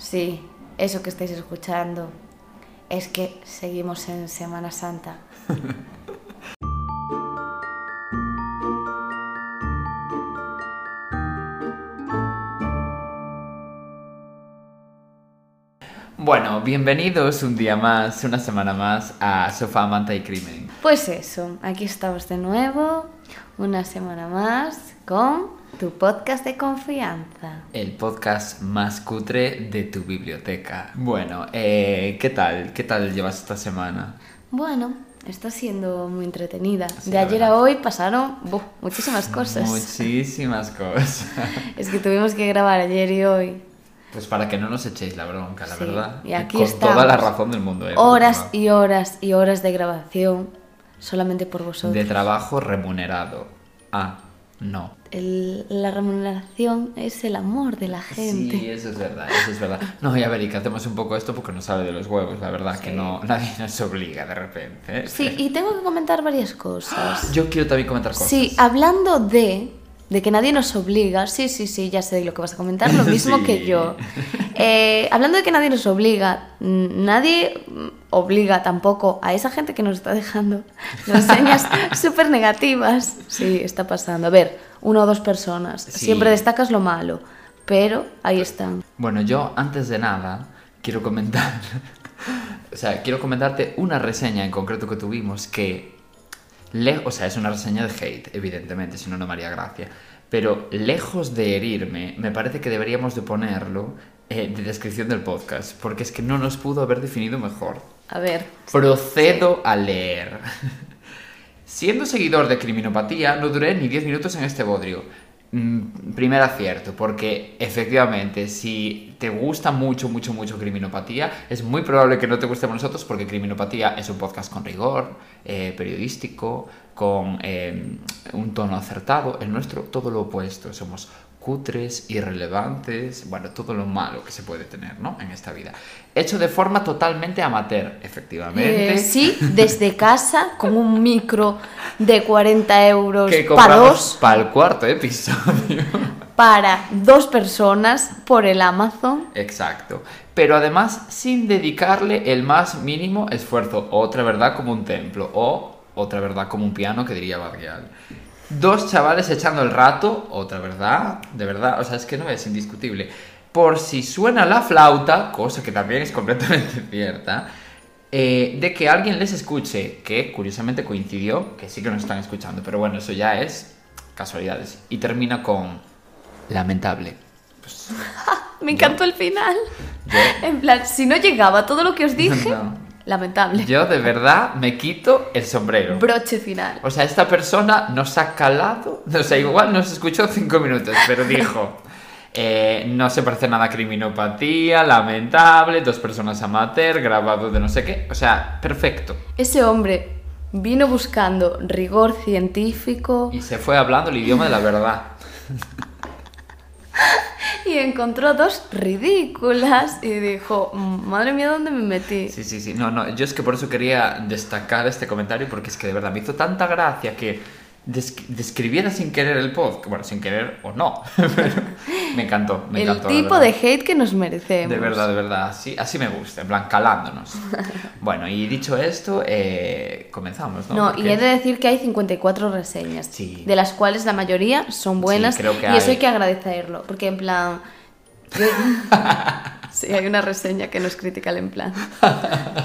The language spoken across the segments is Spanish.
Sí, eso que estáis escuchando es que seguimos en Semana Santa. Bueno, bienvenidos un día más, una semana más a Sofá, Manta y Crimen. Pues eso, aquí estamos de nuevo, una semana más con tu podcast de confianza. El podcast más cutre de tu biblioteca. Bueno, eh, ¿qué tal? ¿Qué tal llevas esta semana? Bueno, está siendo muy entretenida. Sí, de ayer a hoy pasaron muchísimas cosas. Muchísimas cosas. Es que tuvimos que grabar ayer y hoy Pues para que no nos echéis la bronca, la Sí, verdad. y aquí Con estamos. toda la razón del mundo. eh, horas y horas y horas de grabación solamente por vosotros. De trabajo remunerado. Ah, no. El- la remuneración es el amor de la gente. Sí, eso es verdad, eso es verdad. No, y a ver, y que hacemos un poco esto porque nos sale de los huevos, la verdad, que no, nadie nos obliga de repente. ¿eh? Sí, y tengo que comentar varias cosas. Yo quiero también comentar cosas. Sí, hablando de, de que nadie nos obliga, sí, sí, sí, ya sé lo que vas a comentar, lo mismo Sí. que yo. Eh, hablando de que nadie nos obliga, nadie obliga tampoco a esa gente que nos está dejando reseñas súper negativas. Sí, está pasando. A ver, una o dos personas. Sí. Siempre destacas lo malo, pero ahí están. Bueno, yo antes de nada quiero comentar, o sea, quiero comentarte una reseña en concreto que tuvimos que, le- o sea, es una reseña de hate, evidentemente, si no, no me haría gracia, pero lejos de herirme, me parece que deberíamos de ponerlo eh, de descripción del podcast, porque es que no nos pudo haber definido mejor. A ver, Procedo a leer. Siendo seguidor de criminopatía, no duré ni 10 minutos en este bodrio. Mm, primer acierto, porque efectivamente, si te gusta mucho, mucho, mucho criminopatía, es muy probable que no te gustemos nosotros, porque criminopatía es un podcast con rigor, eh, periodístico, con eh, un tono acertado. El nuestro, todo lo opuesto. Somos cutres, irrelevantes, bueno, todo lo malo que se puede tener, ¿no? En esta vida. Hecho de forma totalmente amateur, efectivamente. eh, sí, desde casa, con un micro de 40 euros que para dos. para el cuarto episodio. para dos personas por el Amazon. Exacto. Pero además sin dedicarle el más mínimo esfuerzo. Otra verdad como un templo. O otra verdad como un piano que diría Barrial. Dos chavales echando el rato. Otra verdad. De verdad. O sea, es que no es indiscutible. Por si suena la flauta, cosa que también es completamente cierta, eh, de que alguien les escuche, que curiosamente coincidió, que sí que nos están escuchando, pero bueno, eso ya es casualidades. Y termina con lamentable. Pues, Me encantó el final. yo- En plan, si no llegaba todo lo que os dije, No. Lamentable. Yo de verdad me quito el sombrero. Broche final. O sea, esta persona nos ha calado. O sea, igual nos escuchó cinco minutos, pero dijo. eh, no se parece nada a criminopatía, lamentable, dos personas amateur, grabado de no sé qué. O sea, perfecto. Ese hombre vino buscando rigor científico Y se fue hablando el idioma de la verdad. y encontró dos ridículas y dijo, madre mía, ¿dónde me metí? Sí, sí, sí. No, no. Yo es que por eso quería destacar este comentario porque es que de verdad me hizo tanta gracia que desc- describiera sin querer el podcast. Bueno, sin querer o no. Pero me encantó, me el encantó. la tipo de hate que nos merecemos. De verdad, de verdad, así, así me gusta, en plan, calándonos. Bueno, y dicho esto, eh, comenzamos, ¿no? No, Porque- y he de decir que hay 54 reseñas, Sí. de las cuales la mayoría son buenas creo que y eso hay que agradecerlo, porque en plan... sí, hay una reseña que nos critica el en plan.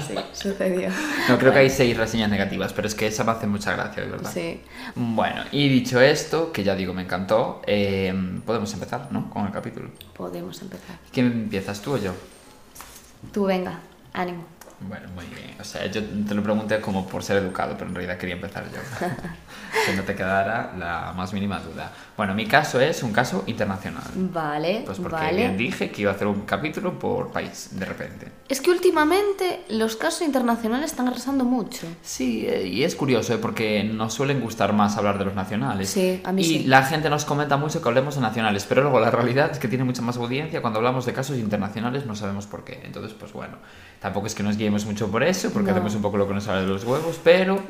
Sí, sucedió. No, creo que hay seis reseñas negativas, pero es que esa me hace mucha gracia, de verdad. Sí. Bueno, y dicho esto, que ya digo, me encantó, eh, podemos empezar, ¿no? Con el capítulo. Podemos empezar. ¿Quién empiezas, tú o yo? Tú venga, ánimo. Bueno, muy bien. O sea, yo te lo pregunté como por ser educado, pero en realidad quería empezar yo. que no te quedara la más mínima duda. Bueno, mi caso es un caso internacional. Vale, Pues porque vale. bien dije que iba a hacer un capítulo por país, de repente. Es que últimamente los casos internacionales están arrasando mucho. Sí, eh, y es curioso, ¿eh? porque nos suelen gustar más hablar de los nacionales. Sí, a mí y sí. la gente nos comenta mucho que hablemos de nacionales, pero luego la realidad es que tiene mucha más audiencia cuando hablamos de casos internacionales, no sabemos por qué. Entonces, pues bueno, tampoco es que nos guiemos mucho por eso, porque No. hacemos un poco lo que nos sale de los huevos, pero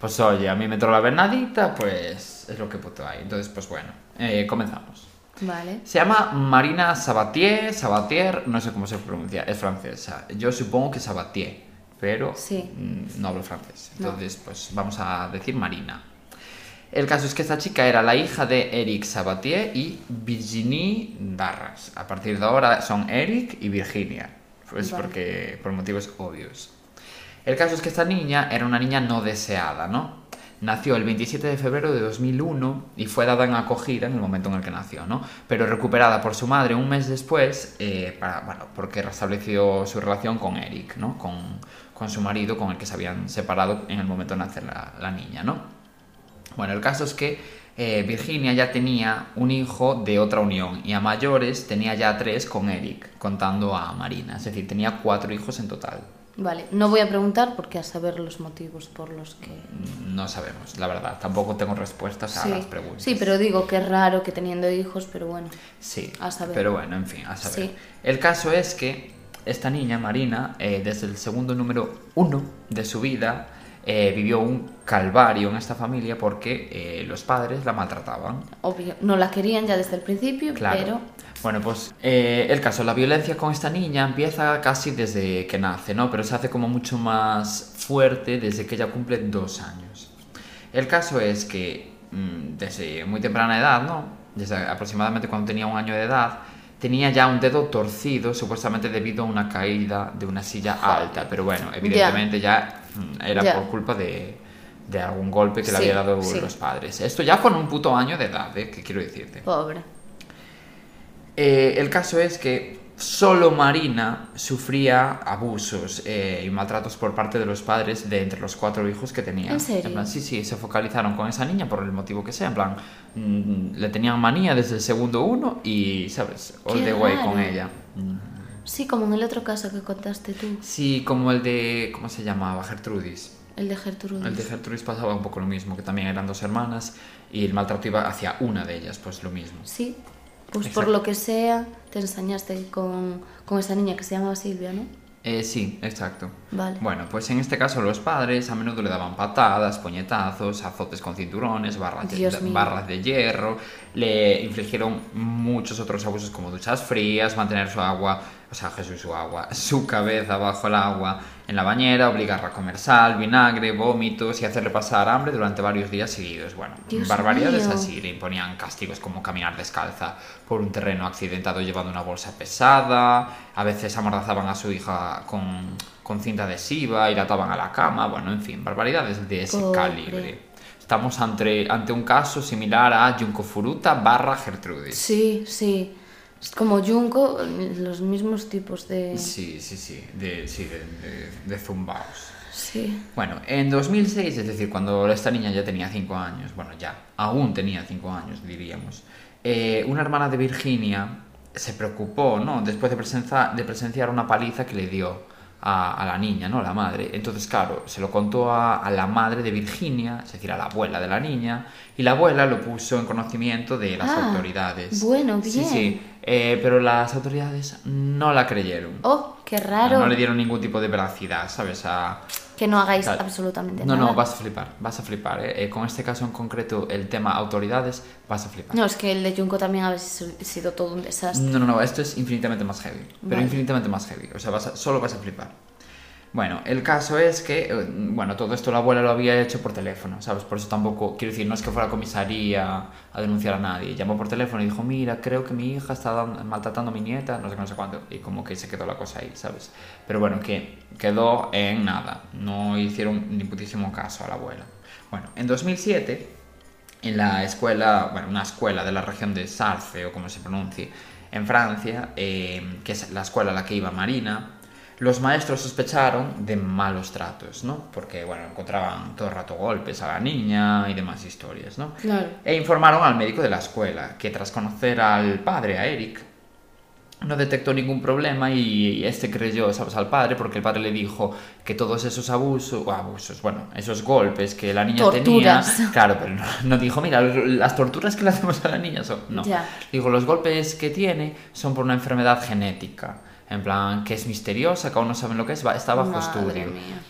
Pues oye, a mí me entró la venadita, pues es lo que puto hay. Entonces, pues bueno, eh, comenzamos. Vale. Se llama Marina Sabatier, Sabatier, no sé cómo se pronuncia, es francesa. Yo supongo que Sabatier, pero Sí. mm, no hablo francés. No. Entonces, pues vamos a decir Marina. El caso es que esta chica era la hija de Eric Sabatier y Virginie Darras. A partir de ahora son Eric y Virginia, pues Vale. porque por motivos obvios. El caso es que esta niña era una niña no deseada, ¿no? Nació el 27 de febrero de 2001 y fue dada en acogida en el momento en el que nació, ¿no? Pero recuperada por su madre un mes después, eh, bueno, porque restableció su relación con Eric, ¿no? Con, con su marido, con el que se habían separado en el momento de nacer la, la niña, ¿no? Bueno, el caso es que eh, Virginia ya tenía un hijo de otra unión y a mayores tenía ya tres con Eric, contando a Marina. Es decir, tenía cuatro hijos en total. Vale, no voy a preguntar porque a saber los motivos por los que... No sabemos, la verdad. Tampoco tengo respuestas a las preguntas. sí, pero digo que es raro que teniendo hijos, pero bueno. Sí, A saber. pero bueno, en fin, a saber. Sí. El caso es que esta niña, Marina, eh, desde el segundo número uno de su vida, eh, vivió un calvario en esta familia porque eh, los padres la maltrataban. Obvio, no la querían ya desde el principio, Claro. pero... Bueno, pues eh, el caso, la violencia con esta niña empieza casi desde que nace, ¿no? Pero se hace como mucho más fuerte desde que ella cumple dos años. El caso es que mm, desde muy temprana edad, ¿no? Desde aproximadamente cuando tenía un año de edad, tenía ya un dedo torcido, supuestamente debido a una caída de una silla alta. Pero bueno, evidentemente ya, mm, era Ya. por culpa de, de algún golpe que le Sí, había dado sí. los padres. Esto ya con un puto año de edad, ¿eh? Que quiero decirte. Pobre. Eh, el caso es que solo Marina sufría abusos eh, y maltratos por parte de los padres de entre los cuatro hijos que tenía. ¿En serio? plan, sí, sí, se focalizaron con esa niña por el motivo que sea. En plan, mm, le tenían manía desde el segundo uno y, ¿sabes? All Qué the way con raro. ella. Mm. Sí, como en el otro caso que contaste tú, Sí, como el de. ¿Cómo se llamaba? Gertrudis. el de Gertrudis. El de Gertrudis pasaba un poco lo mismo, que también eran dos hermanas y el maltrato iba hacia una de ellas, pues lo mismo. Sí, pues Exacto. por lo que sea, te ensañaste con, con esa niña que se llamaba Silvia, ¿no? Eh, sí, exacto. Vale. Bueno, pues en este caso los padres a menudo le daban patadas, puñetazos, azotes con cinturones, barras de, barras de hierro, le infligieron muchos otros abusos como duchas frías, mantener su agua, o sea, Jesús su agua, su cabeza bajo el agua en la bañera, obligarla a comer sal, vinagre, vómitos y hacerle pasar hambre durante varios días seguidos. Bueno, Dios barbaridades mío. así, le imponían castigos como caminar descalza por un terreno accidentado llevando una bolsa pesada, a veces amordazaban a su hija con, con cinta adhesiva y la ataban a la cama, bueno, en fin, barbaridades de ese Pobre. calibre. Estamos ante, ante un caso similar a Junko Furuta barra Gertrudis. Sí, sí. Es como Junko, los mismos tipos de... Sí, sí, sí, de, sí, de, de- de zumbaos. Sí. Bueno, en 2006, es decir, cuando esta niña ya tenía 5 años, bueno, ya, aún tenía 5 años, diríamos, eh, una hermana de Virginia se preocupó, ¿no? Después de, presenza- de presenciar una paliza que le dio a, a la niña, ¿no? La madre. Entonces, claro, se lo contó a, a la madre de Virginia, es decir, a la abuela de la niña, y la abuela lo puso en conocimiento de las Ah, autoridades. bueno, Sí, bien. sí, eh, pero las autoridades no la creyeron. Oh, qué raro. No le dieron ningún tipo de veracidad, ¿sabes? A, Que no hagáis absolutamente no, nada. no, vas a flipar, vas a flipar. ¿eh? Eh, con este caso en concreto, el tema autoridades, vas a flipar. No, es que el de Junko también ha sido todo un desastre. no, no, no, esto es infinitamente más heavy. Pero Vale. infinitamente más heavy. O sea, vas a- solo vas a flipar. Bueno, el caso es que, eh, bueno, todo esto la abuela lo había hecho por teléfono, ¿sabes? Por eso tampoco, quiero decir, no es que fuera a comisaría a denunciar a nadie. Llamó por teléfono y dijo, mira, creo que mi hija está maltratando a mi nieta, no sé qué, no sé cuánto. Y como que se quedó la cosa ahí, ¿sabes? Pero bueno, que quedó en nada. No hicieron ni putísimo caso a la abuela. Bueno, en 2007 en la escuela, bueno, una escuela de la región de Sarce, o como se pronuncie, en Francia, eh, que es la escuela a la que iba Marina, los maestros sospecharon de malos tratos, ¿no? Porque, bueno, encontraban todo el rato golpes a la niña y demás historias, ¿no? Claro. E informaron al médico de la escuela, que tras conocer al padre, a Eric, no detectó ningún problema y este creyó, ¿sabes? Al padre porque el padre le dijo que todos esos abusos, o abusos, bueno, esos golpes que la niña Torturas. tenía, claro, pero no, no dijo, mira, las torturas que le hacemos a la niña son, no. Ya. Dijo, los golpes que tiene son por una enfermedad genética, en plan, que es misteriosa, que aún no saben lo que es, está bajo Madre estudio. mía.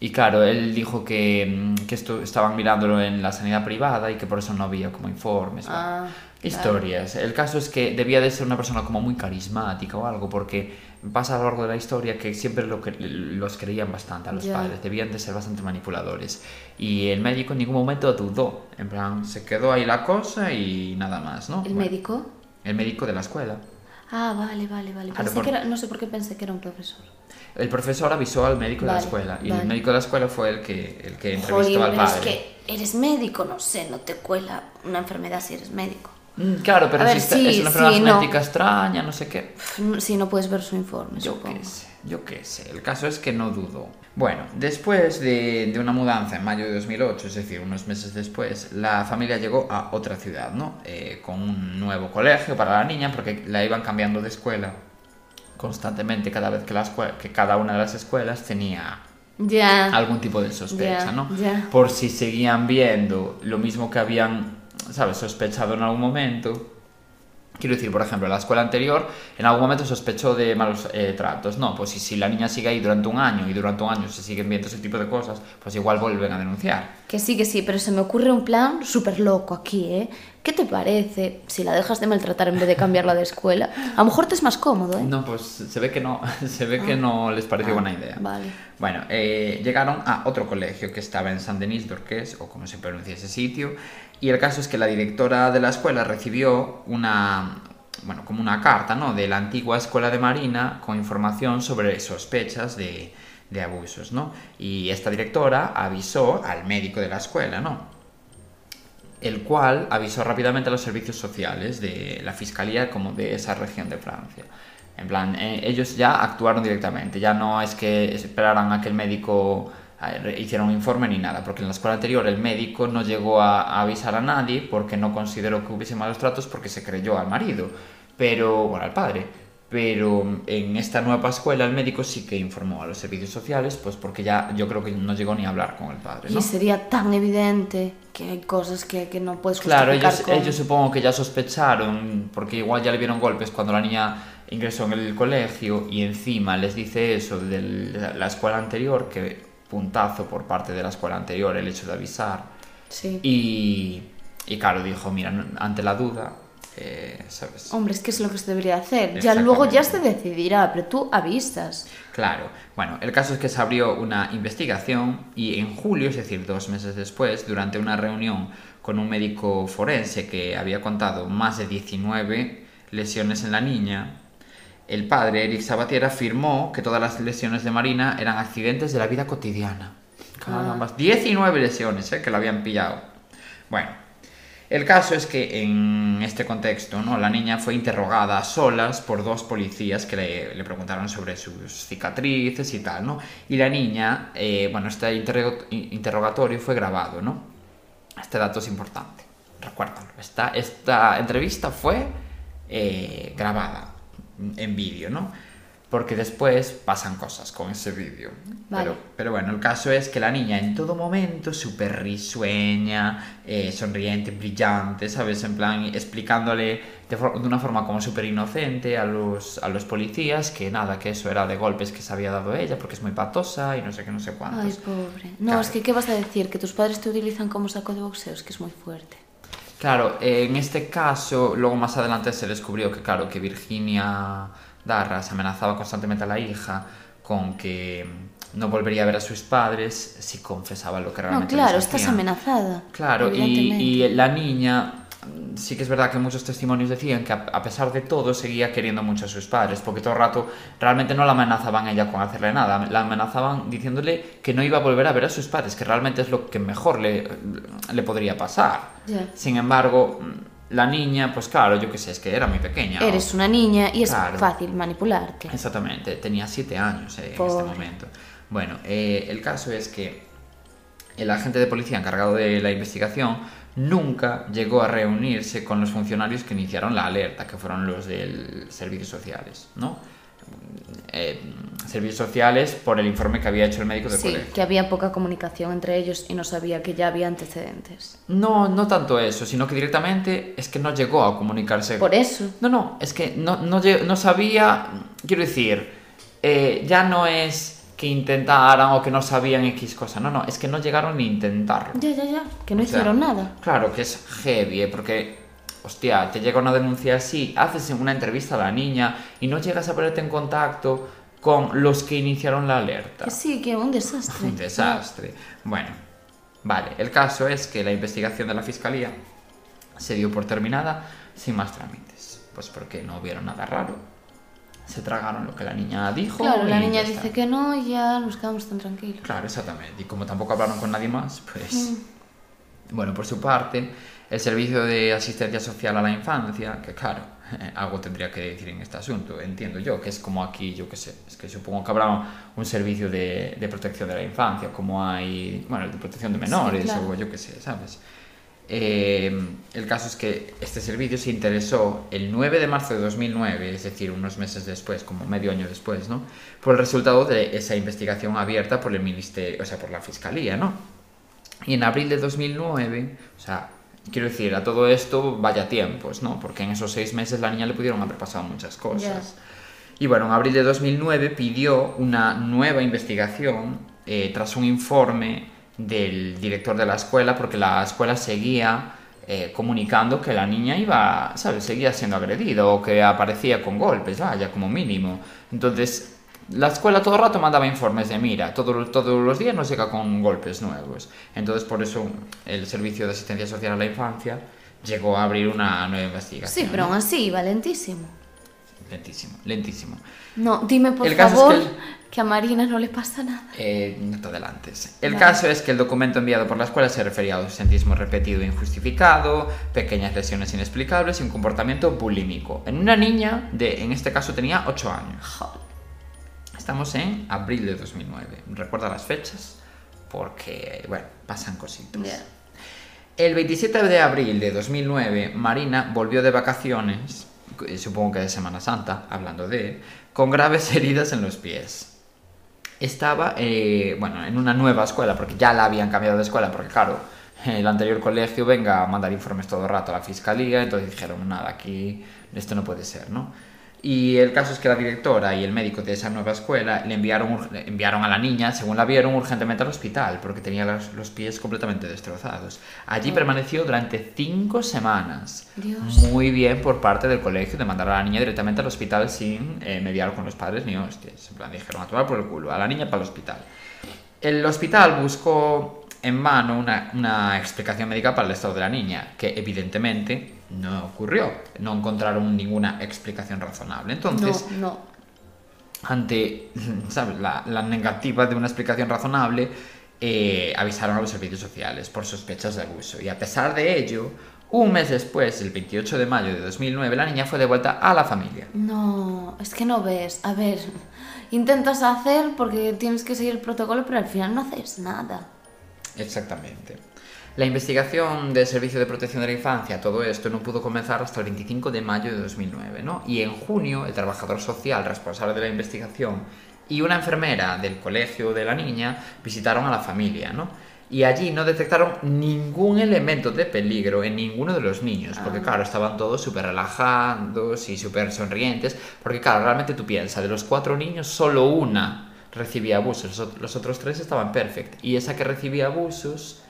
Y claro, él dijo que, mm, que esto estaban mirándolo en la sanidad privada y que por eso no había como informes. Ah, Historias. El caso es que debía de ser una persona como muy carismática o algo, porque pasa a lo largo de la historia que siempre lo que, los creían bastante a los Ya. padres, debían de ser bastante manipuladores. Y el médico en ningún momento dudó, en plan, se quedó ahí la cosa y nada más, ¿no? ¿El Bueno, médico? El médico de la escuela. Ah, vale, vale, vale. Claro, Pensé por- que era- no sé por qué pensé que era un profesor. El profesor avisó al médico de la escuela y vale. el médico de la escuela fue el que, el que entrevistó al padre. es que eres médico, no sé, no te cuela una enfermedad si eres médico. Mm, Claro, pero A ver, si está- sí, es una enfermedad sí, no. genética extraña, no sé qué. Si no puedes ver su informe, Yo supongo. qué sé, yo qué sé. El caso es que no dudó. Bueno, después de, de una mudanza en mayo de 2008, es decir, unos meses después, la familia llegó a otra ciudad, ¿no? Eh, con un nuevo colegio para la niña, porque la iban cambiando de escuela constantemente cada vez que, la escue- que cada una de las escuelas tenía algún tipo de sospecha, ¿no? Por si seguían viendo lo mismo que habían, ¿sabes?, sospechado en algún momento. Quiero decir, por ejemplo, la escuela anterior en algún momento sospechó de malos eh, tratos. No, pues si, si la niña sigue ahí durante un año y durante un año se siguen viendo ese tipo de cosas, pues igual vuelven a denunciar. Que sí, que sí, pero se me ocurre un plan súper loco aquí, ¿eh? ¿Qué te parece si la dejas de maltratar en vez de cambiarla de escuela? A lo mejor te es más cómodo, ¿eh? No, pues se ve que no, se ve que no les pareció Ah, buena idea. vale. Bueno, eh, llegaron a otro colegio que estaba en San Denis d'Orqués, o como se pronuncia ese sitio, y el caso es que la directora de la escuela recibió una, bueno, como una carta, ¿no?, de la antigua escuela de Marina con información sobre sospechas de, de abusos, ¿no? Y esta directora avisó al médico de la escuela, ¿no? El cual avisó rápidamente a los servicios sociales de la fiscalía como de esa región de Francia. En plan, eh, ellos ya actuaron directamente, ya no es que esperaran a que el médico eh, hiciera un informe ni nada, porque en la escuela anterior el médico no llegó a, a avisar a nadie porque no consideró que hubiese malos tratos porque se creyó al marido, pero, bueno, al padre. Pero en esta nueva escuela el médico sí que informó a los servicios sociales, pues porque ya yo creo que no llegó ni a hablar con el padre. ¿no? Y sería tan evidente que hay cosas que, que no puedes Claro, justificar ellos, con... ellos supongo que ya sospecharon, porque igual ya le vieron golpes cuando la niña ingresó en el colegio y encima les dice eso de la escuela anterior, que puntazo por parte de la escuela anterior el hecho de avisar. Sí. Y, y claro, dijo, mira, ante la duda, eh, ¿sabes? Hombre, es que es lo que se debería hacer. Ya luego ya se decidirá, pero tú avisas. Claro, bueno, el caso es que se abrió una investigación y en julio, es decir, dos meses después, durante una reunión con un médico forense que había contado más de 19 lesiones en la niña, el padre, Eric Sabatier, afirmó que todas las lesiones de Marina eran accidentes de la vida cotidiana. Caramba, 19 lesiones, ¿eh? que la habían pillado. Bueno, el caso es que en este contexto, ¿no? La niña fue interrogada a solas por dos policías que le, le preguntaron sobre sus cicatrices y tal, ¿no? Y la niña, eh, bueno, este interrogatorio fue grabado, ¿no? Este dato es importante, recuérdalo. Esta, esta entrevista fue eh, grabada en vídeo, ¿no? Porque después pasan cosas con ese vídeo. Vale. Pero, pero bueno, el caso es que la niña en todo momento, súper risueña, eh, sonriente, brillante, ¿sabes? En plan, explicándole de, de una forma como súper inocente a los, a los policías que nada, que eso era de golpes que se había dado ella porque es muy patosa y no sé qué, no sé cuántos. Ay, pobre. No, Claro. es que ¿qué vas a decir? Que tus padres te utilizan como saco de boxeo, es que es muy fuerte. Claro, eh, en este caso, luego más adelante se descubrió que, claro, que Virginia Darras amenazaba constantemente a la hija con que no volvería a ver a sus padres si confesaba lo que No, realmente claro, les estás amenazada. Claro, y, la niña, mm, sí que es verdad que muchos testimonios decían que a, pesar de todo seguía queriendo mucho a sus padres, porque todo el rato realmente no la amenazaban a ella con hacerle nada, la amenazaban diciéndole que no iba a volver a ver a sus padres, que realmente es lo que mejor le, le podría pasar. Ya. Sin embargo, mm, la niña, pues claro, yo qué sé, es que era muy pequeña. Eres una niña y es Claro. fácil manipularte. Exactamente, tenía siete años eh, en este momento. Bueno, eh, el caso es que el agente de policía encargado de la investigación nunca llegó a reunirse con los funcionarios que iniciaron la alerta, que fueron los del servicios sociales, ¿no? Eh, servicios sociales por el informe que había hecho el médico del Sí, colegio. que había poca comunicación entre ellos y no sabía que ya había antecedentes. No, no tanto eso, sino que directamente es que no llegó a comunicarse Por eso. No, no, es que no, no, no sabía, quiero decir, eh, ya no es que intentaran o que no sabían X cosa. No, no, es que no llegaron ni a intentarlo. Ya, ya, ya. Que no O sea, hicieron nada. Claro que es heavy, ¿eh? porque, hostia, te llega una denuncia así, haces una entrevista a la niña y no llegas a ponerte en contacto con los que iniciaron la alerta. Sí, que un desastre. Un desastre. Bueno, vale, el caso es que la investigación de la fiscalía se dio por terminada sin más trámites. Pues porque no vieron nada raro. Se tragaron lo que la niña dijo. Claro, la niña dice que no y ya nos quedamos tan tranquilos. Claro, exactamente. Y como tampoco hablaron con nadie más, pues... Mm. Bueno, por su parte, el Servicio de Asistencia Social a la Infancia, que claro, algo tendría que decir en este asunto, entiendo yo, que es como aquí, yo qué sé, es que supongo que habrá un servicio de, de protección de la infancia, como hay, bueno, el de protección de menores, claro. o yo qué sé, ¿sabes? Eh, el caso es que este servicio se interesó el 9 de marzo de 2009, es decir, unos meses después, como medio año después, ¿no? Por el resultado de esa investigación abierta por el ministerio, o sea, por la fiscalía, ¿no? Y en abril de 2009, o sea, quiero decir, a todo esto vaya tiempos, ¿no? Porque en esos seis meses la niña le pudieron haber pasado muchas cosas. Y bueno, en abril de 2009 pidió una nueva investigación eh, tras un informe del director de la escuela, porque la escuela seguía eh, comunicando que la niña iba, ¿sabes? Seguía siendo agredida o que aparecía con golpes, vaya, como mínimo. Entonces, la escuela todo el rato mandaba informes de, mira, todo- todos los días nos llega con golpes nuevos. Entonces, por eso el Servicio de Asistencia Social a la Infancia llegó a abrir una nueva investigación. Sí, pero aún así, valentísimo. Lentísimo, lentísimo. No, dime por El caso es favor que que, el- a Marina no le pasa nada. Eh, no te adelantes. El caso es que el documento enviado por la escuela se refería a ausentismo repetido e injustificado, pequeñas lesiones inexplicables y un comportamiento bulímico. En una niña de, en este caso, tenía 8 años. Joder. Estamos en abril de 2009. Recuerda las fechas porque, bueno, pasan cositas. El 27 de abril de 2009, Marina volvió de vacaciones, eh, supongo que de Semana Santa, hablando de, con graves heridas en los pies. Estaba, eh, bueno, en una nueva escuela, porque ya la habían cambiado de escuela, porque claro, el anterior colegio venga a mandar informes todo el rato a la fiscalía, entonces dijeron, nada, aquí esto no puede ser, ¿no? Y el caso es que la directora y el médico de esa nueva escuela le enviaron, le enviaron a la niña, según la vieron, urgentemente al hospital, porque tenía los, los pies completamente destrozados. Allí permaneció durante cinco semanas. Dios. Muy bien por parte del colegio de mandar a la niña directamente al hospital sin eh, mediar con los padres ni hostias. En plan, dijeron a tomar por el culo, a la niña para el hospital. El hospital buscó en mano una, una explicación médica para el estado de la niña, que evidentemente no ocurrió. No encontraron ninguna explicación razonable. Entonces, no, no. ante ¿sabes? La, la negativa de una explicación razonable, eh, avisaron a los servicios sociales por sospechas de abuso. Y a pesar de ello, un mes después, el 28 de mayo de 2009, la niña fue devuelta a la familia. No, es que no ves. A ver, intentas hacer porque tienes que seguir el protocolo, pero al final no haces nada. Exactamente. La investigación del Servicio de Protección de la Infancia, todo esto, no pudo comenzar hasta el 25 de mayo de 2009, ¿no? Y en junio, el trabajador social responsable de la investigación y una enfermera del colegio de la niña visitaron a la familia, ¿no? Y allí no detectaron ningún elemento de peligro en ninguno de los niños, porque claro, estaban todos súper relajados y súper sonrientes, porque claro, realmente tú piensas, de los cuatro niños, solo una recibía abusos, los ot- los otros tres estaban perfect, y esa que recibía abusos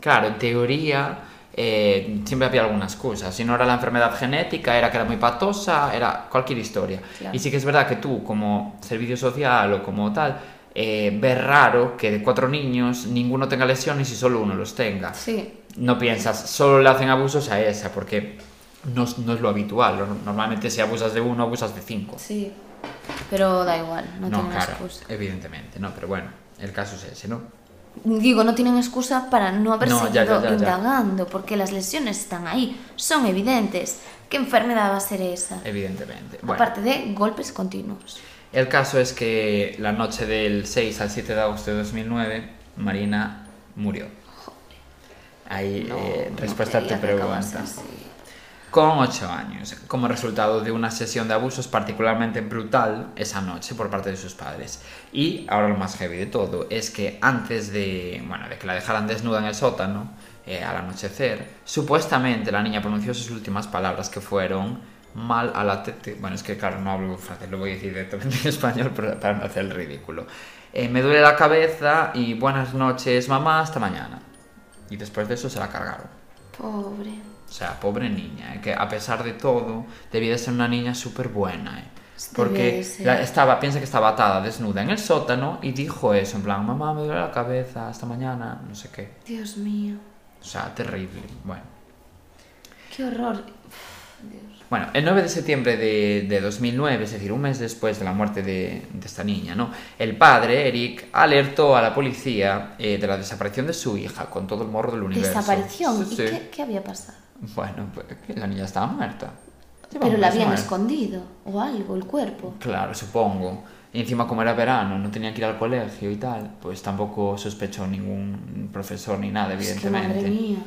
Claro, en teoría eh, siempre había alguna excusa. Si no era la enfermedad genética, era que era muy patosa, era cualquier historia. Claro. Y sí que es verdad que tú, como servicio social o como tal, eh, ves raro que de cuatro niños ninguno tenga lesiones y solo uno los tenga. Sí, No piensas, solo le hacen abusos a esa, porque no, es- no es lo habitual. Normalmente si abusas de uno, abusas de cinco. sí. Pero da igual, no, No, tienen claro, excusa. evidentemente, no, pero bueno, el caso es ese, ¿no? Digo, no tienen excusa para no haber No, seguido ya, ya, ya. indagando, porque las lesiones están ahí, son evidentes. ¿Qué enfermedad va a ser esa? Evidentemente. Bueno. Aparte de golpes continuos. El caso es que la noche del 6 al 7 de agosto de 2009, Marina murió. Ahí, No, eh, respuesta que acabase pregunta. Con 8 años, como resultado de una sesión de abusos particularmente brutal esa noche por parte de sus padres. Y ahora lo más heavy de todo es que antes de, bueno, de que la dejaran desnuda en el sótano, eh, al anochecer, supuestamente la niña pronunció sus últimas palabras que fueron mal a la tete. Bueno, es que claro, no hablo fácil, lo voy a decir directamente en español para no hacer el ridículo. Eh, me duele la cabeza y buenas noches, mamá, hasta mañana. Y después de eso se la cargaron. Pobre. O sea, pobre niña, eh, que a pesar de todo, debía de ser una niña súper buena. Eh. Porque la- estaba, piensa que estaba atada, desnuda en el sótano y dijo eso, en plan, mamá, me duele la cabeza, hasta mañana, no sé qué. Dios mío. O sea, terrible. Bueno. Qué horror. Dios. Bueno, el 9 de septiembre de, de 2009, es decir, un mes después de la muerte de, de esta niña, ¿no? El padre, Eric, alertó a la policía eh, de la desaparición de su hija con todo el morro del universo. Desaparición. Sí, ¿Y sí. qué, qué había pasado? Bueno, pues que la niña estaba muerta. Llevaba Pero la habían muerta. escondido o algo, el cuerpo. Claro, supongo. Y encima como era verano, no tenía que ir al colegio y tal, pues tampoco sospechó ningún profesor ni nada, Es que evidentemente. madre mía.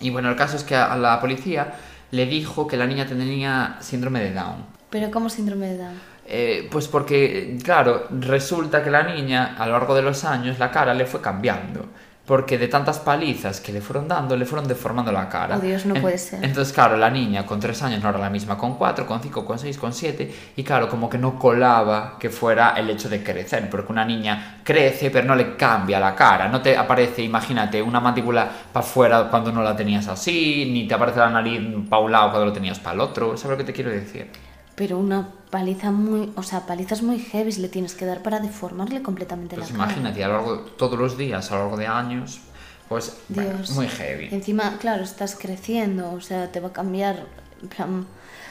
Y bueno, el caso es que a la policía le dijo que la niña tenía síndrome de Down. Pero como síndrome de Down. Eh, pues porque, claro, resulta que la niña a lo largo de los años la cara le fue cambiando. Porque de tantas palizas que le fueron dando, le fueron deformando la cara. Oh, Dios, no puede ser. Entonces, claro, la niña con tres años no era la misma con cuatro, con cinco, con seis, con siete. Y claro, como que no colaba que fuera el hecho de crecer. Porque una niña crece, pero no le cambia la cara. No te aparece, imagínate, una mandíbula para afuera cuando no la tenías así, ni te aparece la nariz para un lado cuando lo tenías para el otro. ¿Sabes lo que te quiero decir? Pero una paliza muy. O sea, palizas muy heavy le tienes que dar para deformarle completamente Pues la cara. imagínate, a lo largo todos los días, a lo largo de años, pues bueno, Dios. muy heavy. Encima, claro, estás creciendo, o sea, te va a cambiar plan,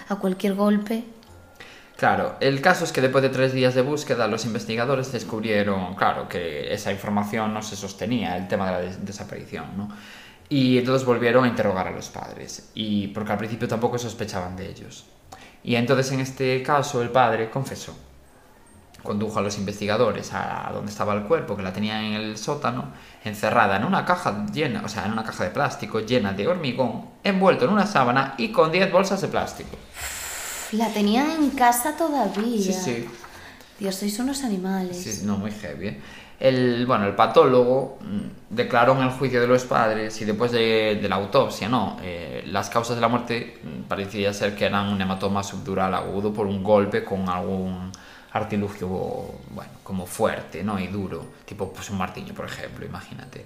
a cualquier golpe. Claro, el caso es que después de tres días de búsqueda, los investigadores descubrieron, claro, que esa información no se sostenía, el tema de la des- desaparición, ¿no? Y entonces volvieron a interrogar a los padres, y porque al principio tampoco sospechaban de ellos. Y entonces en este caso el padre confesó. Condujo a los investigadores a donde estaba el cuerpo, que la tenían en el sótano, encerrada en una caja llena, o sea, en una caja de plástico llena de hormigón, envuelto en una sábana y con 10 bolsas de plástico. La tenían en casa todavía. Sí, sí. Dios, sois unos animales. Sí, no, muy heavy. ¿eh? El, bueno, el patólogo mm, declaró en el juicio de los padres y después de, la autopsia, ¿no? Eh, las causas de la muerte mm, parecía ser que eran un hematoma subdural agudo por un golpe con algún artilugio, bueno, como fuerte, ¿no? Y duro, tipo pues un martillo, por ejemplo, imagínate.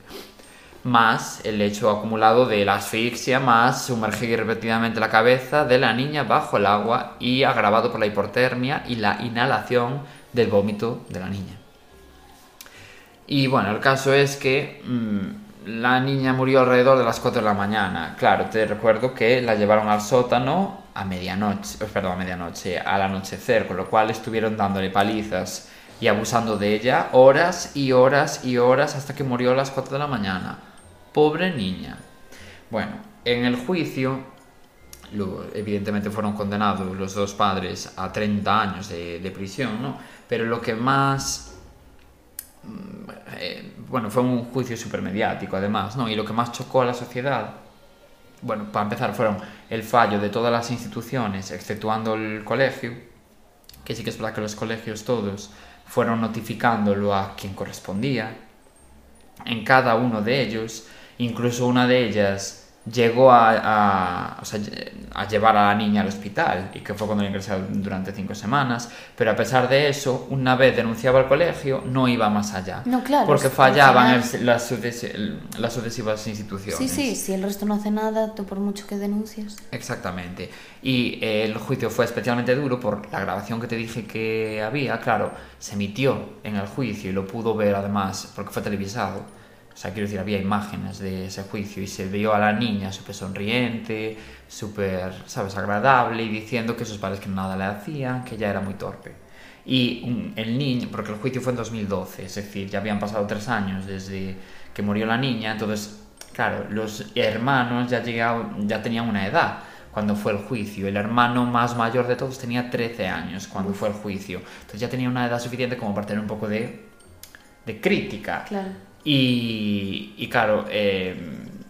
Más el hecho acumulado de la asfixia, más sumergir repetidamente la cabeza de la niña bajo el agua y agravado por la hipotermia y la inhalación del vómito de la niña. Y bueno, el caso es que mm, la niña murió alrededor de las 4 de la mañana. Claro, te recuerdo que la llevaron al sótano a medianoche, eh, perdón, a medianoche, al anochecer, con lo cual estuvieron dándole palizas y abusando de ella horas y horas y horas hasta que murió a las 4 de la mañana. Pobre niña. Bueno, en el juicio, evidentemente fueron condenados los dos padres a 30 años de, de prisión, ¿no? Pero lo que más eh, bueno, fue un juicio súper mediático además, ¿no? Y lo que más chocó a la sociedad, bueno, para empezar, fueron el fallo de todas las instituciones, exceptuando el colegio, que sí que es verdad que los colegios todos fueron notificándolo a quien correspondía, en cada uno de ellos, incluso una de ellas llegó a, a- o sea, a llevar a la niña al hospital y que fue cuando la ingresaron durante cinco semanas, pero a pesar de eso, una vez denunciaba al colegio, no iba más allá. No, claro, Porque fallaban el- las, sucesi- las sucesivas instituciones. Sí, sí, si el resto no hace nada, tú por mucho que denuncies. Exactamente. Y eh, el juicio fue especialmente duro por la grabación que te dije que había. Claro, se emitió en el juicio y lo pudo ver además porque fue televisado. O sea, quiero decir, había imágenes de ese juicio y se vio a la niña súper sonriente, súper, ¿sabes?, agradable y diciendo que sus padres que nada le hacían, que ya era muy torpe. Y un- el niño, porque el juicio fue en 2012, es decir, ya habían pasado tres años desde que murió la niña, entonces, claro, los hermanos ya, llegaban, ya tenían una edad cuando fue el juicio. El hermano más mayor de todos tenía 13 años cuando fue el juicio. Entonces ya tenía una edad suficiente como para tener un poco de, de crítica. Claro. Y, claro, eh,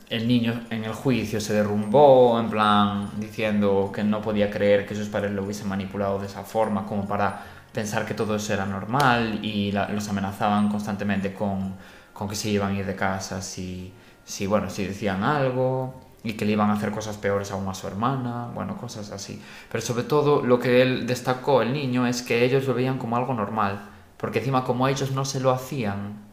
el niño en el juicio se derrumbó, en plan, diciendo que no podía creer que sus padres lo hubiesen manipulado de esa forma, como para pensar que todo eso era normal, y los amenazaban constantemente con, con que se iban a ir de casa si, si, bueno, si decían algo. y que le iban a hacer cosas peores aún a su hermana, bueno, cosas así. Pero sobre todo lo que él destacó, el niño, es que ellos lo veían como algo normal, porque encima como ellos no se lo hacían,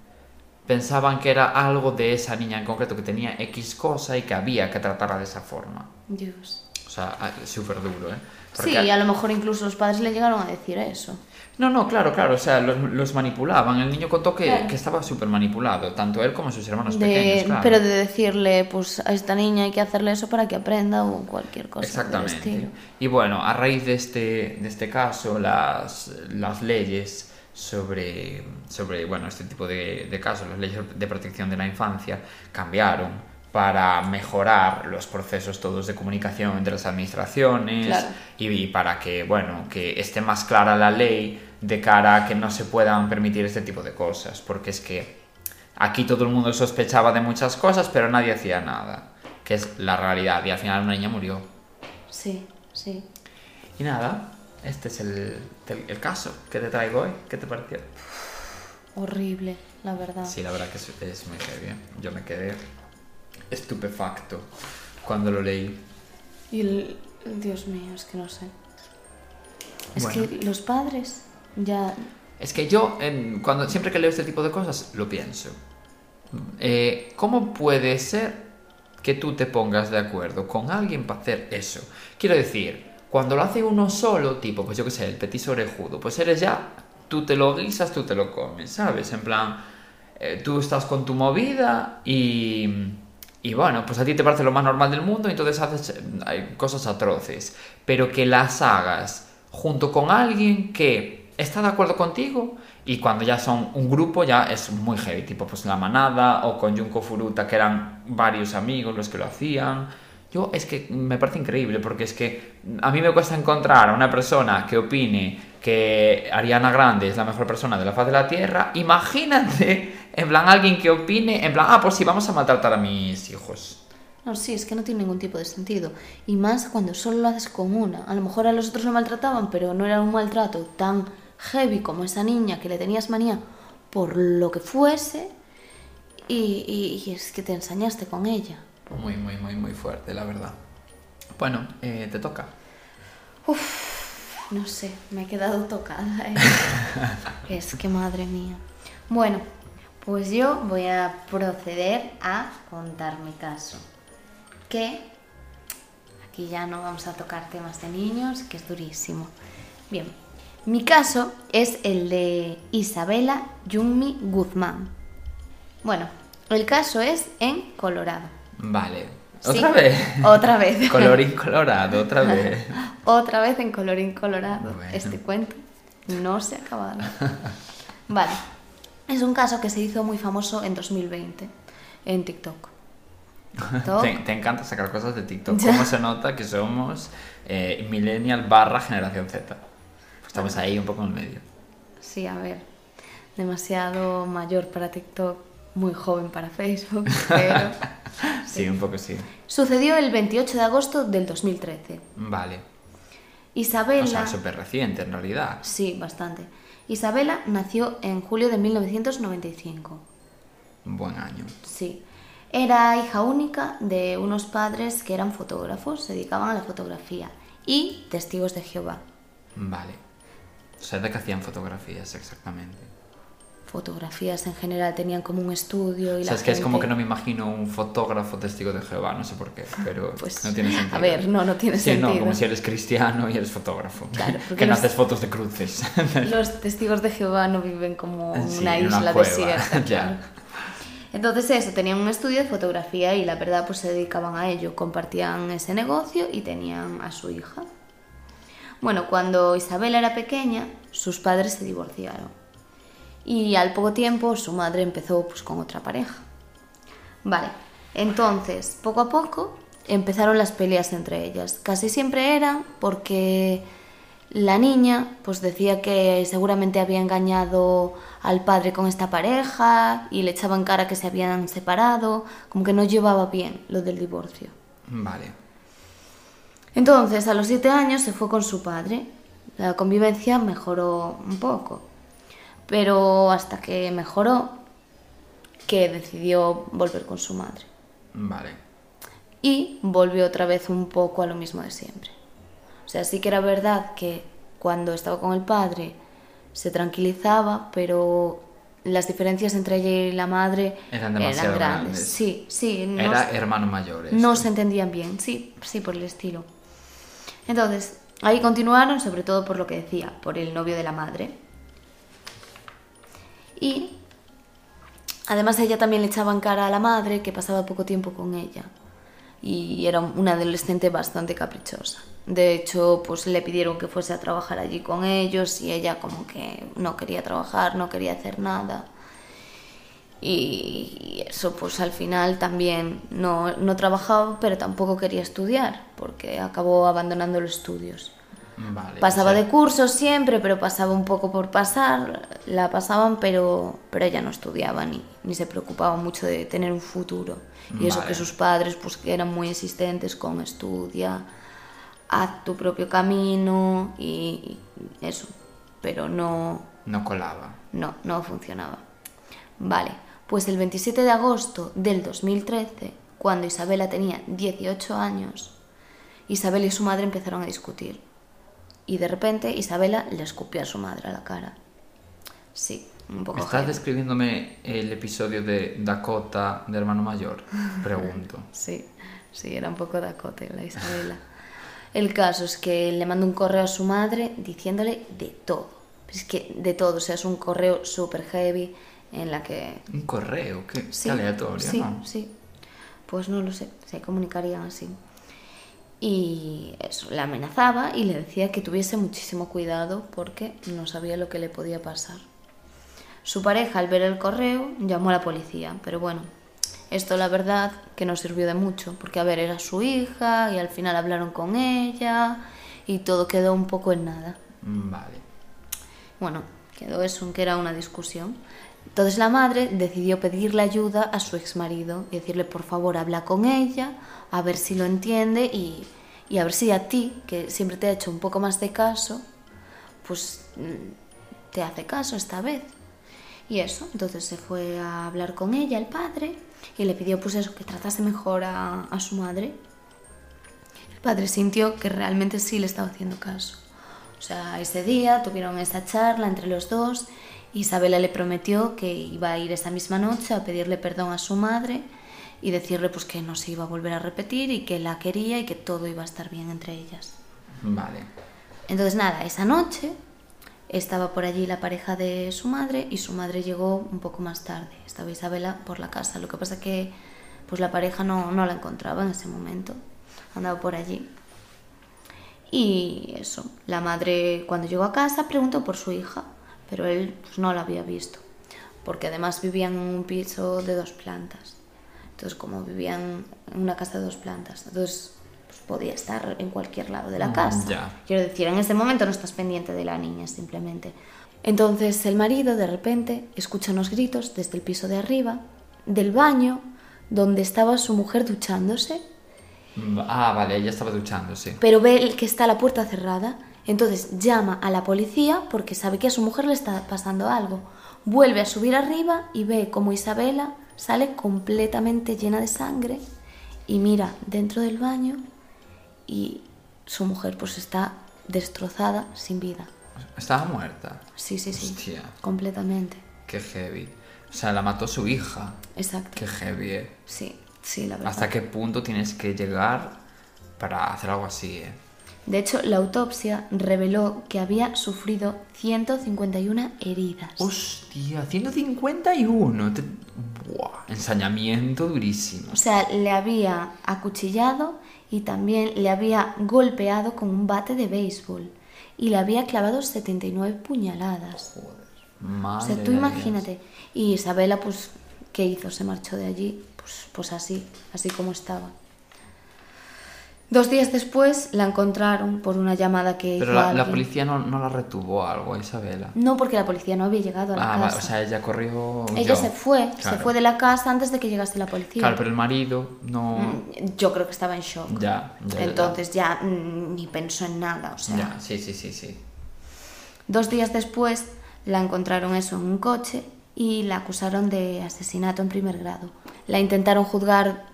pensaban que era algo de esa niña en concreto, que tenía X cosa y que había que tratarla de esa forma. Dios. O sea, ah, súper duro, ¿eh? Porque- Sí, a lo mejor incluso los padres le llegaron a decir eso. No, no, claro, claro, o sea, los, los manipulaban. El niño contó que, Claro. que estaba súper manipulado, tanto él como sus hermanos De- pequeños, claro. Pero de decirle, pues a esta niña hay que hacerle eso para que aprenda o cualquier cosa del Exactamente. estilo. Y bueno, a raíz de este, de este caso, las, las leyes sobre, sobre bueno, este tipo de, de casos, las leyes de protección de la infancia, cambiaron para mejorar los procesos todos de comunicación entre las administraciones Claro. y, y para que, bueno, que esté más clara la ley de cara a que no se puedan permitir este tipo de cosas, porque es que aquí todo el mundo sospechaba de muchas cosas, pero nadie hacía nada, que es la realidad, y al final una niña murió. Sí, sí. Y nada, este es el, el- el caso que te traigo hoy. ¿Qué te pareció? Horrible, la verdad. Sí, la verdad que es, es muy heavy. Yo me quedé estupefacto cuando lo leí. Y el... Dios mío, es que no sé. Es Bueno. que los padres ya... Es que yo, en- cuando, siempre que leo este tipo de cosas, lo pienso. Eh, ¿Cómo puede ser que tú te pongas de acuerdo con alguien para hacer eso? Quiero decir, cuando lo hace uno solo, tipo, pues yo qué sé, el petit orejudo, pues eres ya, tú te lo guisas, tú te lo comes, ¿sabes? En plan, eh, tú estás con tu movida y... Y bueno, pues a ti te parece lo más normal del mundo y entonces haces cosas atroces. Pero que las hagas junto con alguien que está de acuerdo contigo y cuando ya son un grupo ya es muy heavy, tipo pues la manada o con Junko Furuta que eran varios amigos los que lo hacían. Yo es que me parece increíble porque es que a mí me cuesta encontrar a una persona que opine que Ariana Grande es la mejor persona de la faz de la Tierra. Imagínate, en plan, alguien que opine, en plan, ah, pues sí, vamos a maltratar a mis hijos. No, sí, es que no tiene ningún tipo de sentido. Y más cuando solo lo haces con una. A lo mejor a los otros lo maltrataban, pero no era un maltrato tan heavy como esa niña que le tenías manía por lo que fuese. Y, y- y es que te ensañaste con ella. Muy, muy, muy, muy fuerte, la verdad. Bueno, eh, te toca. No sé, me he quedado tocada. ¿eh? es que madre mía. Bueno, pues yo voy a proceder a contar mi caso. Que aquí ya no vamos a tocar temas de niños, que es durísimo. Bien, mi caso es el de Isabela Yumi Guzmán. Bueno, el caso es en Colorado. Vale. Sí, ¿Otra vez? Otra vez. Colorín colorado, otra vez. Otra vez en colorín colorado. Bueno. Este cuento no se ha acabado. Vale. Es un caso que se hizo muy famoso en 2020 en TikTok. TikTok. Te, te encanta sacar cosas de TikTok. Ya. ¿Cómo se nota que somos eh, millennial barra generación Z? Pues estamos ahí un poco en el medio. Sí, a ver. Demasiado mayor para TikTok, muy joven para Facebook, pero Sí, un poco sí. sucedió el 28 de agosto del 2013. Vale. Isabela O sea, súper reciente en realidad. Sí, bastante. Isabela nació en julio de 1995. Un buen año. Sí. Era hija única de unos padres que eran fotógrafos, se dedicaban a la fotografía y testigos de Jehová. Vale. O sea, ¿de qué hacían fotografías exactamente? Fotografías en general tenían como un estudio y O sea, la es que es como que no me imagino un fotógrafo testigo de Jehová, no sé por qué, pero Pues, no tiene sentido. a ver, no, no tiene Sí, no, sentido. como si eres cristiano y eres fotógrafo. Claro, que no haces fotos de cruces. Los testigos de Jehová no viven como Sí, una una isla cueva, desierta. ya. Entonces eso, tenían un estudio de fotografía y la verdad pues se dedicaban a ello, compartían ese negocio y tenían a su hija. Bueno, cuando Isabel era pequeña, sus padres se divorciaron. Y al poco tiempo su madre empezó pues con otra pareja. Vale, entonces, poco a poco empezaron las peleas entre ellas. Casi siempre eran porque la niña pues decía que seguramente había engañado al padre con esta pareja y le echaba en cara que se habían separado, como que no llevaba bien lo del divorcio. vale. Entonces, a los siete años se fue con su padre. La convivencia mejoró un poco, pero hasta que mejoró, que decidió volver con su madre. Vale. y volvió otra vez un poco a lo mismo de siempre. O sea, sí que era verdad que cuando estaba con el padre se tranquilizaba, pero las diferencias entre ella y la madre Eran demasiado grandes. grandes. Sí, sí. no Era se- hermano mayor. no se entendían bien, sí, sí, por el estilo. Entonces, ahí continuaron, sobre todo por lo que decía, por el novio de la madre. Y además ella también le echaba en cara a la madre que pasaba poco tiempo con ella. Y era una adolescente bastante caprichosa. De hecho, pues le pidieron que fuese a trabajar allí con ellos y ella como que no quería trabajar, no quería hacer nada. Y eso pues al final también no, no trabajaba, pero tampoco quería estudiar, porque acabó abandonando los estudios. Vale, Pasaba o sea, de cursos siempre, pero pasaba un poco por pasar, la pasaban, pero, pero ella no estudiaba ni, ni se preocupaba mucho de tener un futuro. Y eso Vale. que sus padres pues que eran muy insistentes con estudia, haz tu propio camino y, eso, pero no, No colaba. no, no funcionaba. Vale, pues el 27 de agosto del 2013, cuando Isabela tenía 18 años, Isabela y su madre empezaron a discutir. Y de repente Isabela le escupió a su madre a la cara. Sí, un poco ¿Estás heavy. describiéndome el episodio de Dakota de hermano mayor? Pregunto. Sí, sí, era un poco Dakota la Isabela. El caso es que le mandó un correo a su madre diciéndole de todo. Es que de todo, o sea, es un correo súper heavy en la que Un correo, qué, qué Sí, aleatorio, sí, ¿no? sí. Pues no lo sé, se comunicarían así. Y eso, la amenazaba y le decía que tuviese muchísimo cuidado porque no sabía lo que le podía pasar. Su pareja, al ver el correo, llamó a la policía, pero bueno, esto la verdad que no sirvió de mucho, porque a ver, era su hija y al final hablaron con ella y todo quedó un poco en nada. Vale. Bueno, quedó eso en que era una discusión. Entonces la madre decidió pedirle ayuda a su exmarido y decirle, por favor, habla con ella, a ver si lo entiende y, y a ver si a ti, que siempre te ha hecho un poco más de caso, pues mm, te hace caso esta vez. Y eso, entonces se fue a hablar con ella, el padre, y le pidió pues eso, que tratase mejor a, a su madre. El padre sintió que realmente sí le estaba haciendo caso. O sea, ese día tuvieron esa charla entre los dos. Isabela le prometió que iba a ir esa misma noche a pedirle perdón a su madre y decirle pues que no se iba a volver a repetir y que la quería y que todo iba a estar bien entre ellas. Vale. Entonces nada, esa noche estaba por allí la pareja de su madre y su madre llegó un poco más tarde. Estaba Isabela por la casa. Lo que pasa que pues la pareja no, no la encontraba en ese momento. Andaba por allí. Y eso, la madre cuando llegó a casa preguntó por su hija, pero él pues, no la había visto, porque además vivían en un piso de dos plantas. Entonces, como vivían en una casa de dos plantas, entonces pues, podía estar en cualquier lado de la Mm, casa. ya. Quiero decir, en ese momento no estás pendiente de la niña, simplemente. Entonces el marido de repente escucha unos gritos desde el piso de arriba, del baño, donde estaba su mujer duchándose, Mm, Ah, vale, ella estaba duchándose. pero ve que está la puerta cerrada. Entonces llama a la policía porque sabe que a su mujer le está pasando algo. Vuelve a subir arriba y ve como Isabela sale completamente llena de sangre y mira dentro del baño y su mujer pues está destrozada, sin vida. Estaba muerta. Sí, sí, sí. Hostia. Completamente. Qué heavy. O sea, la mató su hija. Exacto. Qué heavy, eh. Sí, sí, la verdad. ¿Hasta qué punto tienes que llegar para hacer algo así, eh? De hecho, la autopsia reveló que había sufrido 151 heridas. Hostia, 151. Te- Buah, ensañamiento durísimo. O sea, le había acuchillado y también le había golpeado con un bate de béisbol y le había clavado 79 puñaladas. Joder. O Madre sea, tú imagínate. Y Isabela, pues, ¿qué hizo? Se marchó de allí, pues, pues así, así como estaba. Dos días después la encontraron por una llamada que. Pero hizo la, policía no, no la retuvo algo, Isabela. No, porque la policía no había llegado a la Ah, casa. o sea, ella corrió. Ella se fue, se fue de la casa antes de que llegase la policía. Claro, pero el marido no. Mm, Yo creo que estaba en shock. Ya, ya, ya. Entonces ya mm, ni pensó en nada, o sea. Ya, sí, sí, sí, sí. Dos días después la encontraron eso en un coche y la acusaron de asesinato en primer grado. La intentaron juzgar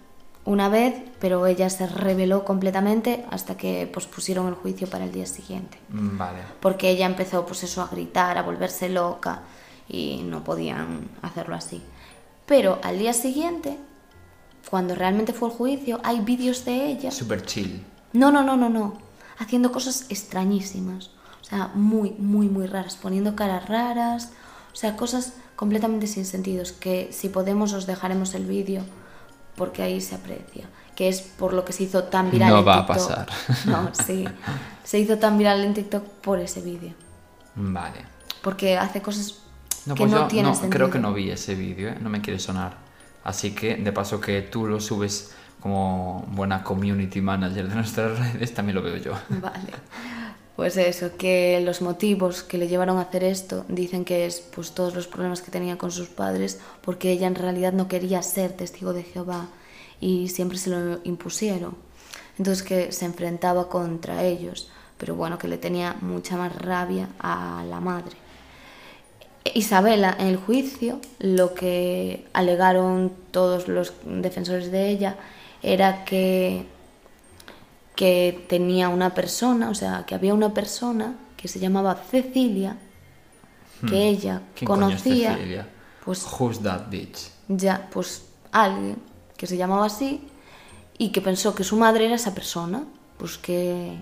una vez, pero ella se rebeló completamente hasta que pospusieron el juicio para el día siguiente. Mm, Vale. Porque ella empezó pues eso a gritar, a volverse loca y no podían hacerlo así. Pero al día siguiente, cuando realmente fue el juicio, hay vídeos de ella. Super chill. No, no, no, no, no. Haciendo cosas extrañísimas. O sea, muy, muy, muy raras. Poniendo caras raras. O sea, cosas completamente sin sentidos. Que si podemos os dejaremos el vídeo porque ahí se aprecia. Que es por lo que se hizo tan viral No en va a pasar. No, sí. Se hizo tan viral en TikTok por ese vídeo. Vale. Porque hace cosas No, que pues no yo tienen no, sentido. creo que no vi ese vídeo, ¿eh? no me quiere sonar. Así que, de paso que tú lo subes como buena community manager de nuestras redes, también lo veo yo. Vale. Pues eso, que los motivos que le llevaron a hacer esto dicen que es pues todos los problemas que tenía con sus padres porque ella en realidad no quería ser testigo de Jehová y siempre se lo impusieron. Entonces que se enfrentaba contra ellos, pero bueno, que le tenía mucha más rabia a la madre. Isabela, en el juicio, lo que alegaron todos los defensores de ella era que, que tenía una persona, o sea, que había una persona que se llamaba Cecilia, que ella Hmm. ¿Quién coño es conocía, Cecilia? pues Who's that bitch? ya, pues alguien que se llamaba así y que pensó que su madre era esa persona, pues que,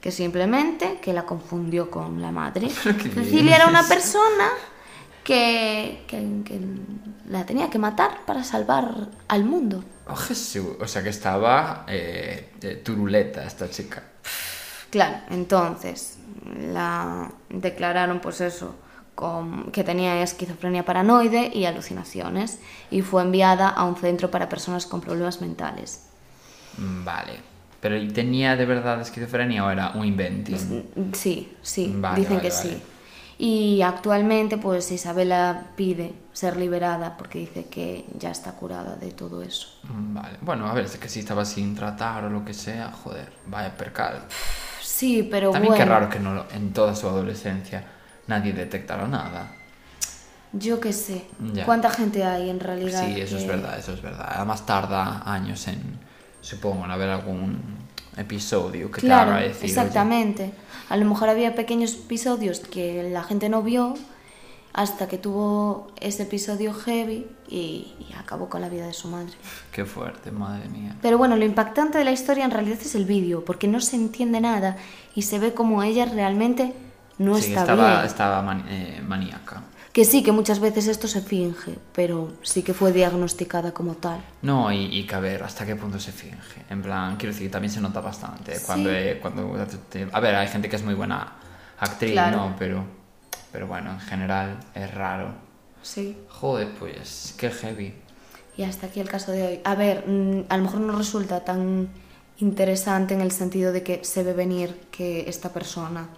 que simplemente que la confundió con la madre. ¿Qué Cecilia era una persona que, que, que la tenía que matar para salvar al mundo. Oh, Jesús, o sea que estaba eh, turuleta esta chica. Claro, entonces la declararon pues eso, con- que tenía esquizofrenia paranoide y alucinaciones y fue enviada a un centro para personas con problemas mentales. Mm, Vale. ¿Pero ¿y tenía de verdad esquizofrenia o era un inventing? Sí, sí, Vale, dicen vale, que vale. sí. Y actualmente pues Isabela pide ser liberada porque dice que ya está curada de todo eso. Mm, Vale. Bueno, a ver, es que si estaba sin tratar o lo que sea, joder, vaya percal. Sí, pero También bueno, qué raro que no, en toda su adolescencia nadie detectara nada. yo qué sé, Ya. ¿cuánta gente hay en realidad? Sí, eso es que- verdad, eso es verdad. Además tarda años en, supongo, en haber algún episodio que te Claro, haga decir... "Oye, exactamente. A lo mejor había pequeños episodios que la gente no vio hasta que tuvo ese episodio heavy y, y acabó con la vida de su madre. Qué fuerte, madre mía. Pero bueno, lo impactante de la historia en realidad es el vídeo, porque no se entiende nada y se ve como ella realmente no sí, está estaba, bien. estaba mani- eh, maníaca. Que sí, que muchas veces esto se finge, pero sí que fue diagnosticada como tal. No, y, y que a ver, ¿hasta qué punto se finge? En plan, quiero decir, también se nota bastante. Cuando, Sí. eh, cuando te- a ver, hay gente que es muy buena actriz, Claro. ¿no? Pero, pero bueno, en general es raro. Sí. Joder, pues, qué heavy. Y hasta aquí el caso de hoy. A ver, mm, a lo mejor no resulta tan interesante en el sentido de que se ve venir que esta persona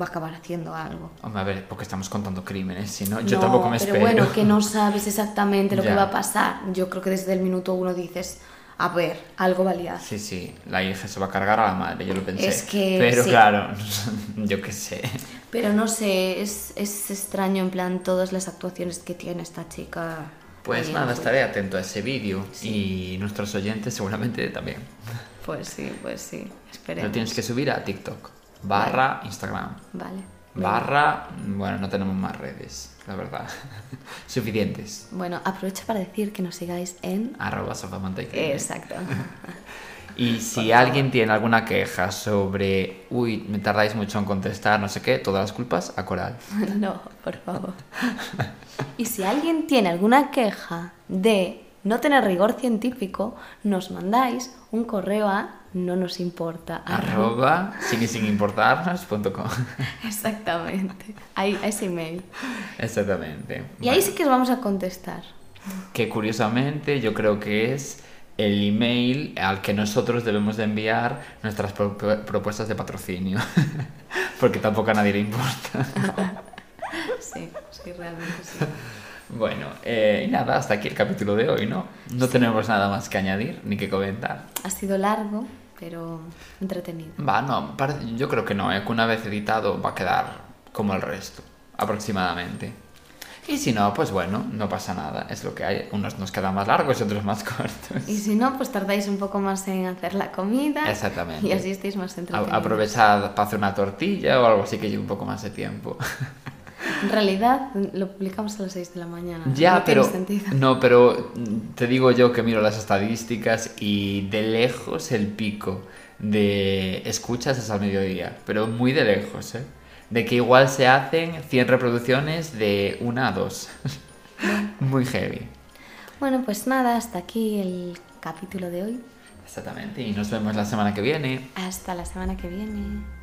va a acabar haciendo algo. Hombre, a ver, porque estamos contando crímenes, si no, yo No, tampoco me pero espero. bueno, que no sabes exactamente lo Ya. que va a pasar. Yo creo que desde el minuto uno dices, a ver, algo valía. Sí, sí, la hija se va a cargar a la madre, yo lo pensé. Es que Pero sí. claro, yo qué sé. Pero no sé, es, es extraño en plan todas las actuaciones que tiene esta chica. Pues nada, estaré atento a ese vídeo y nuestros oyentes seguramente también. Pues sí, pues sí, Lo esperemos. tienes que subir a TikTok, barra Instagram, Vale. barra... Bueno, no tenemos más redes, la verdad. Suficientes. Bueno, aprovecho para decir que nos sigáis en... Arroba sofamanteca. Exacto. Y si alguien tiene alguna queja sobre, uy, me tardáis mucho en contestar, no sé qué, todas las culpas a Coral. No, por favor. Y si alguien tiene alguna queja de no tener rigor científico, nos mandáis un correo a no nos importa. Arroba sin sin importarnos.com. Exactamente. Ahí, ese email. Exactamente. Y ahí sí que os vamos a contestar. Que curiosamente yo creo que es el email al que nosotros debemos de enviar nuestras pro- propuestas de patrocinio. Porque tampoco a nadie le importa. Sí, sí, realmente sí. Bueno, eh, y nada, hasta aquí el capítulo de hoy, ¿no? No tenemos nada más que añadir ni que comentar. Ha sido largo, pero entretenido. Va, no, yo creo que no, ¿eh? que una vez editado va a quedar como el resto, aproximadamente. Y si no, pues bueno, no pasa nada. Es lo que hay. Unos nos quedan más largos y otros más cortos. Y si no, pues tardáis un poco más en hacer la comida. Exactamente. Y así estáis más entretenidos. Aprovechad para hacer una tortilla o algo así que lleve un poco más de tiempo. En realidad, lo publicamos a las 6 de la mañana. Ya, no tiene pero sentido. no, pero te digo yo que miro las estadísticas y de lejos el pico de escuchas es al mediodía, pero muy de lejos, ¿eh? De que igual se hacen 100 reproducciones de una a dos. muy heavy. Bueno, pues nada, hasta aquí el capítulo de hoy. Exactamente, y nos vemos la semana que viene. Hasta la semana que viene.